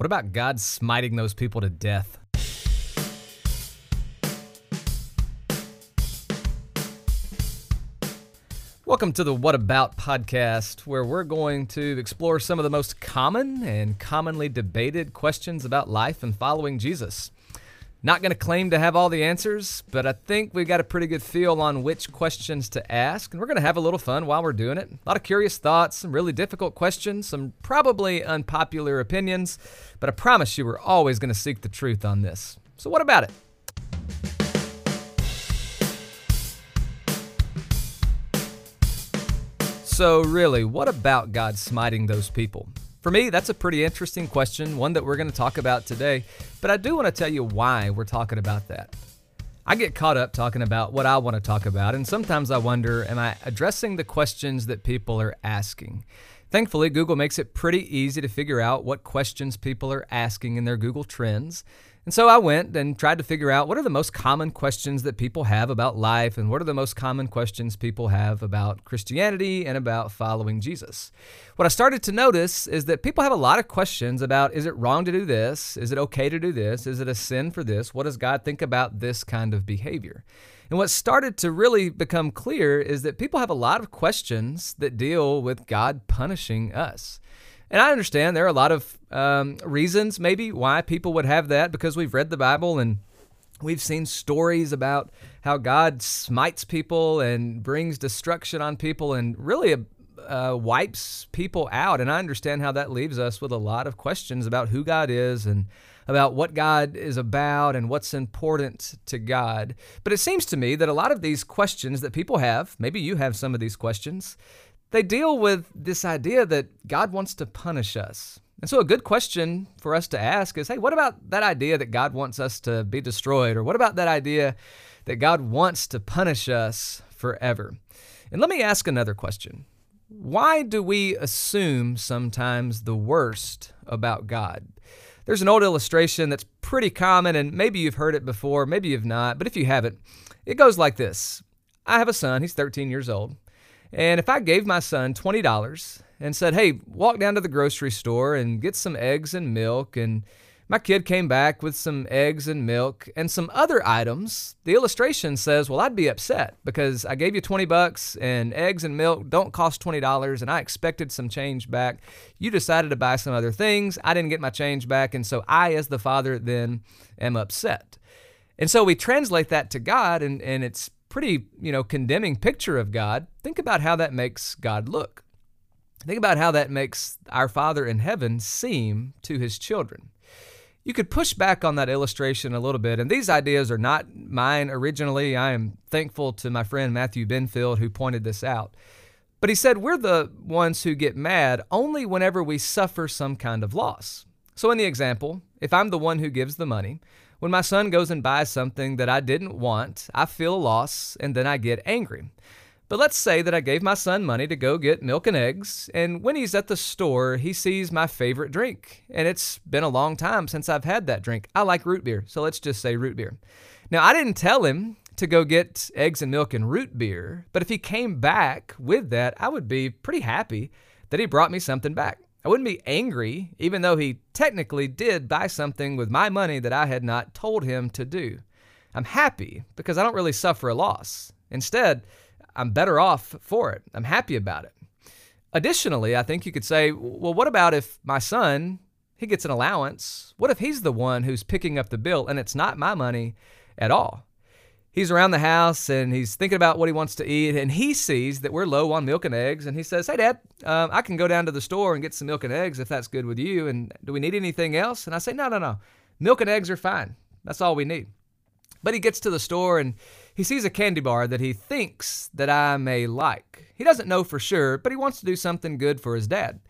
What about God smiting those people to death? Welcome to the What About podcast, where we're going to explore some of the most common and commonly debated questions about life and following Jesus. Not going to claim to have all the answers, but I think we got a pretty good feel on which questions to ask, and we're going to have a little fun while we're doing it. A lot of curious thoughts, some really difficult questions, some probably unpopular opinions, but I promise you we're always going to seek the truth on this. So, what about it? So, really, what about God smiting those people? For me, that's a pretty interesting question, one that we're going to talk about today, but I do want to tell you why we're talking about that. I get caught up talking about what I want to talk about, and sometimes I wonder am I addressing the questions that people are asking? Thankfully, Google makes it pretty easy to figure out what questions people are asking in their Google Trends. And so I went and tried to figure out what are the most common questions that people have about life and what are the most common questions people have about Christianity and about following Jesus. What I started to notice is that people have a lot of questions about is it wrong to do this? Is it okay to do this? Is it a sin for this? What does God think about this kind of behavior? And what started to really become clear is that people have a lot of questions that deal with God punishing us. And I understand there are a lot of um, reasons, maybe, why people would have that because we've read the Bible and we've seen stories about how God smites people and brings destruction on people and really uh, wipes people out. And I understand how that leaves us with a lot of questions about who God is and about what God is about and what's important to God. But it seems to me that a lot of these questions that people have, maybe you have some of these questions, they deal with this idea that God wants to punish us. And so, a good question for us to ask is hey, what about that idea that God wants us to be destroyed? Or what about that idea that God wants to punish us forever? And let me ask another question Why do we assume sometimes the worst about God? There's an old illustration that's pretty common, and maybe you've heard it before, maybe you've not, but if you haven't, it goes like this I have a son, he's 13 years old. And if I gave my son $20 and said, hey, walk down to the grocery store and get some eggs and milk, and my kid came back with some eggs and milk and some other items, the illustration says, well, I'd be upset because I gave you 20 bucks and eggs and milk don't cost $20 and I expected some change back. You decided to buy some other things. I didn't get my change back. And so I, as the father, then am upset. And so we translate that to God, and, and it's pretty, you know, condemning picture of God, think about how that makes God look. Think about how that makes our Father in heaven seem to his children. You could push back on that illustration a little bit, and these ideas are not mine originally. I am thankful to my friend Matthew Benfield who pointed this out. But he said we're the ones who get mad only whenever we suffer some kind of loss. So, in the example, if I'm the one who gives the money, when my son goes and buys something that I didn't want, I feel a loss and then I get angry. But let's say that I gave my son money to go get milk and eggs, and when he's at the store, he sees my favorite drink. And it's been a long time since I've had that drink. I like root beer, so let's just say root beer. Now, I didn't tell him to go get eggs and milk and root beer, but if he came back with that, I would be pretty happy that he brought me something back. I wouldn't be angry, even though he technically did buy something with my money that I had not told him to do. I'm happy because I don't really suffer a loss. Instead, I'm better off for it. I'm happy about it. Additionally, I think you could say, well, what about if my son, he gets an allowance? What if he's the one who's picking up the bill and it's not my money at all? He's around the house and he's thinking about what he wants to eat and he sees that we're low on milk and eggs and he says hey dad um, i can go down to the store and get some milk and eggs if that's good with you and do we need anything else? And i say no no no. Milk and eggs are fine. That's all we need. But he gets to the store and he sees a candy bar that he thinks that i may like. He doesn't know for sure but he wants to do something good for his dad.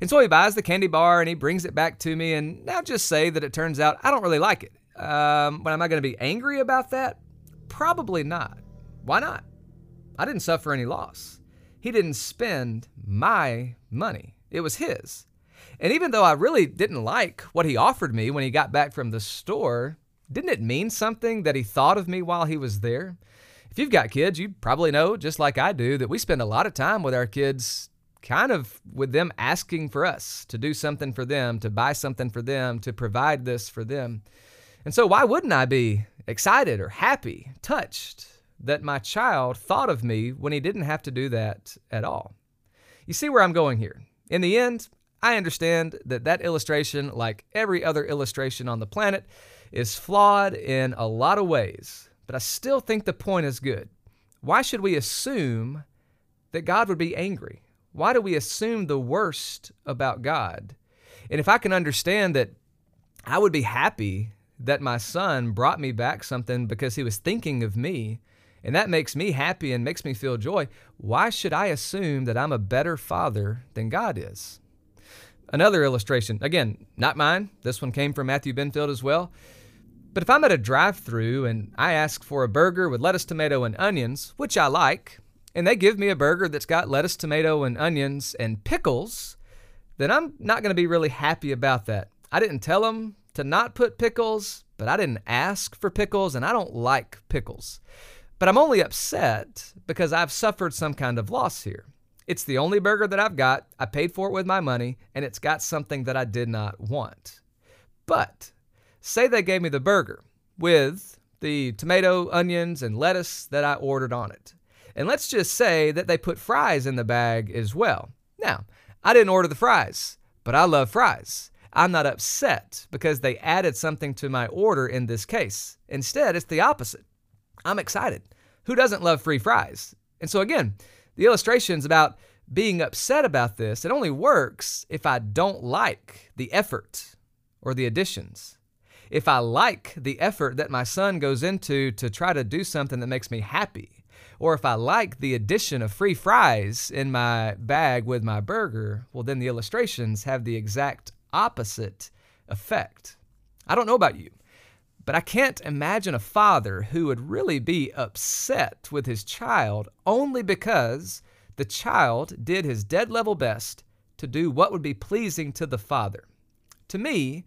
And so he buys the candy bar and he brings it back to me and now just say that it turns out i don't really like it. Um, but am i going to be angry about that Probably not. Why not? I didn't suffer any loss. He didn't spend my money, it was his. And even though I really didn't like what he offered me when he got back from the store, didn't it mean something that he thought of me while he was there? If you've got kids, you probably know, just like I do, that we spend a lot of time with our kids kind of with them asking for us to do something for them, to buy something for them, to provide this for them. And so, why wouldn't I be excited or happy, touched that my child thought of me when he didn't have to do that at all? You see where I'm going here. In the end, I understand that that illustration, like every other illustration on the planet, is flawed in a lot of ways, but I still think the point is good. Why should we assume that God would be angry? Why do we assume the worst about God? And if I can understand that I would be happy that my son brought me back something because he was thinking of me, and that makes me happy and makes me feel joy, why should I assume that I'm a better father than God is? Another illustration, again, not mine. This one came from Matthew Benfield as well. But if I'm at a drive through and I ask for a burger with lettuce, tomato, and onions, which I like, and they give me a burger that's got lettuce, tomato, and onions and pickles, then I'm not going to be really happy about that. I didn't tell them to not put pickles, but I didn't ask for pickles, and I don't like pickles. But I'm only upset because I've suffered some kind of loss here. It's the only burger that I've got. I paid for it with my money, and it's got something that I did not want. But say they gave me the burger with the tomato, onions, and lettuce that I ordered on it. And let's just say that they put fries in the bag as well. Now, I didn't order the fries, but I love fries. I'm not upset because they added something to my order in this case. Instead, it's the opposite. I'm excited. Who doesn't love free fries? And so, again, the illustration's about being upset about this. It only works if I don't like the effort or the additions. If I like the effort that my son goes into to try to do something that makes me happy, or if I like the addition of free fries in my bag with my burger, well, then the illustrations have the exact opposite effect. I don't know about you, but I can't imagine a father who would really be upset with his child only because the child did his dead level best to do what would be pleasing to the father. To me,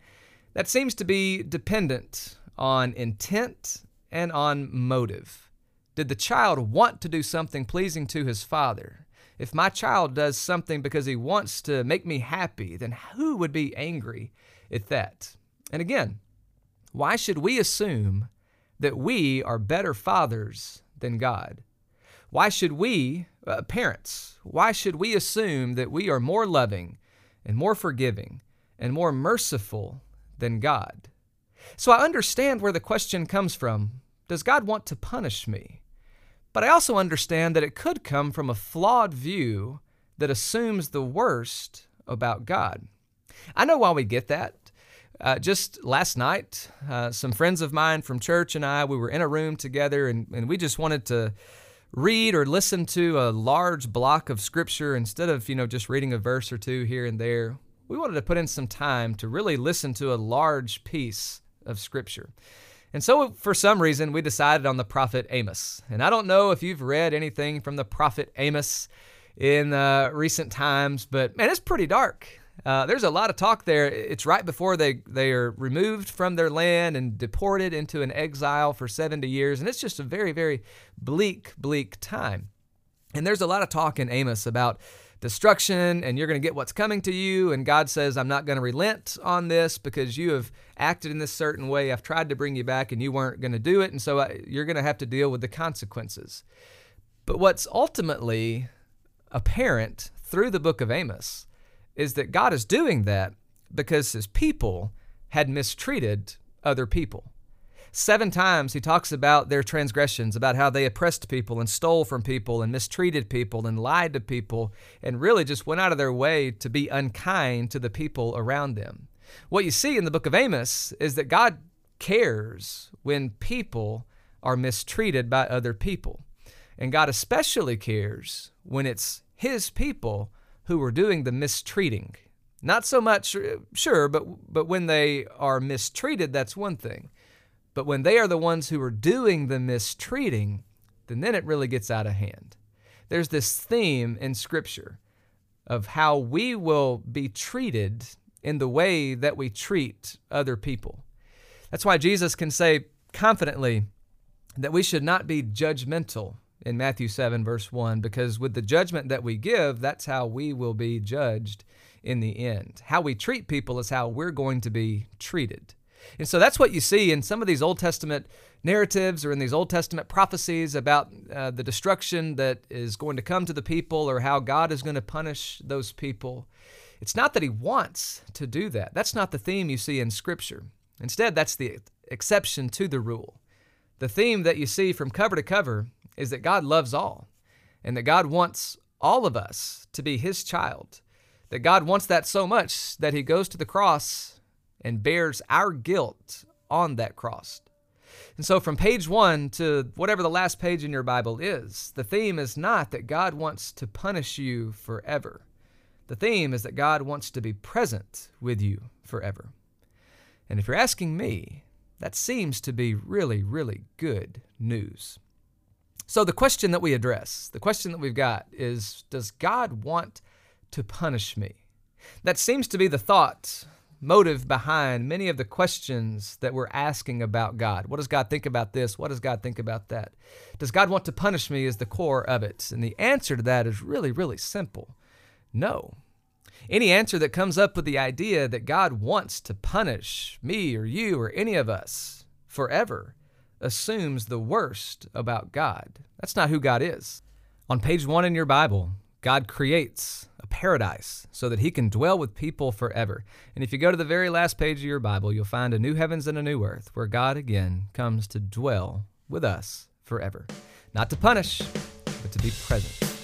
that seems to be dependent on intent and on motive. Did the child want to do something pleasing to his father? If my child does something because he wants to make me happy, then who would be angry at that? And again, why should we assume that we are better fathers than God? Why should we, uh, parents, why should we assume that we are more loving and more forgiving and more merciful than God? So I understand where the question comes from Does God want to punish me? But I also understand that it could come from a flawed view that assumes the worst about God. I know why we get that. Uh, just last night, uh, some friends of mine from church and I, we were in a room together and, and we just wanted to read or listen to a large block of scripture instead of, you know, just reading a verse or two here and there. We wanted to put in some time to really listen to a large piece of scripture. And so, for some reason, we decided on the prophet Amos. And I don't know if you've read anything from the prophet Amos in uh, recent times, but man, it's pretty dark. Uh, there's a lot of talk there. It's right before they, they are removed from their land and deported into an exile for 70 years. And it's just a very, very bleak, bleak time. And there's a lot of talk in Amos about destruction and you're going to get what's coming to you. And God says, I'm not going to relent on this because you have acted in this certain way. I've tried to bring you back and you weren't going to do it. And so uh, you're going to have to deal with the consequences. But what's ultimately apparent through the book of Amos is that God is doing that because his people had mistreated other people. Seven times he talks about their transgressions, about how they oppressed people and stole from people and mistreated people and lied to people and really just went out of their way to be unkind to the people around them. What you see in the book of Amos is that God cares when people are mistreated by other people. And God especially cares when it's his people who are doing the mistreating. Not so much, sure, but, but when they are mistreated, that's one thing. But when they are the ones who are doing the mistreating, then then it really gets out of hand. There's this theme in scripture of how we will be treated in the way that we treat other people. That's why Jesus can say confidently that we should not be judgmental in Matthew 7, verse 1, because with the judgment that we give, that's how we will be judged in the end. How we treat people is how we're going to be treated. And so that's what you see in some of these Old Testament narratives or in these Old Testament prophecies about uh, the destruction that is going to come to the people or how God is going to punish those people. It's not that He wants to do that. That's not the theme you see in Scripture. Instead, that's the exception to the rule. The theme that you see from cover to cover is that God loves all and that God wants all of us to be His child. That God wants that so much that He goes to the cross and bears our guilt on that cross. And so, from page one to whatever the last page in your Bible is, the theme is not that God wants to punish you forever. The theme is that God wants to be present with you forever. And if you're asking me, that seems to be really, really good news. So, the question that we address, the question that we've got is Does God want to punish me? That seems to be the thought motive behind many of the questions that we're asking about God. What does God think about this? What does God think about that? Does God want to punish me? Is the core of it. And the answer to that is really, really simple no. Any answer that comes up with the idea that God wants to punish me or you or any of us forever assumes the worst about God. That's not who God is. On page one in your Bible, God creates a paradise so that he can dwell with people forever. And if you go to the very last page of your Bible, you'll find a new heavens and a new earth where God again comes to dwell with us forever. Not to punish, but to be present.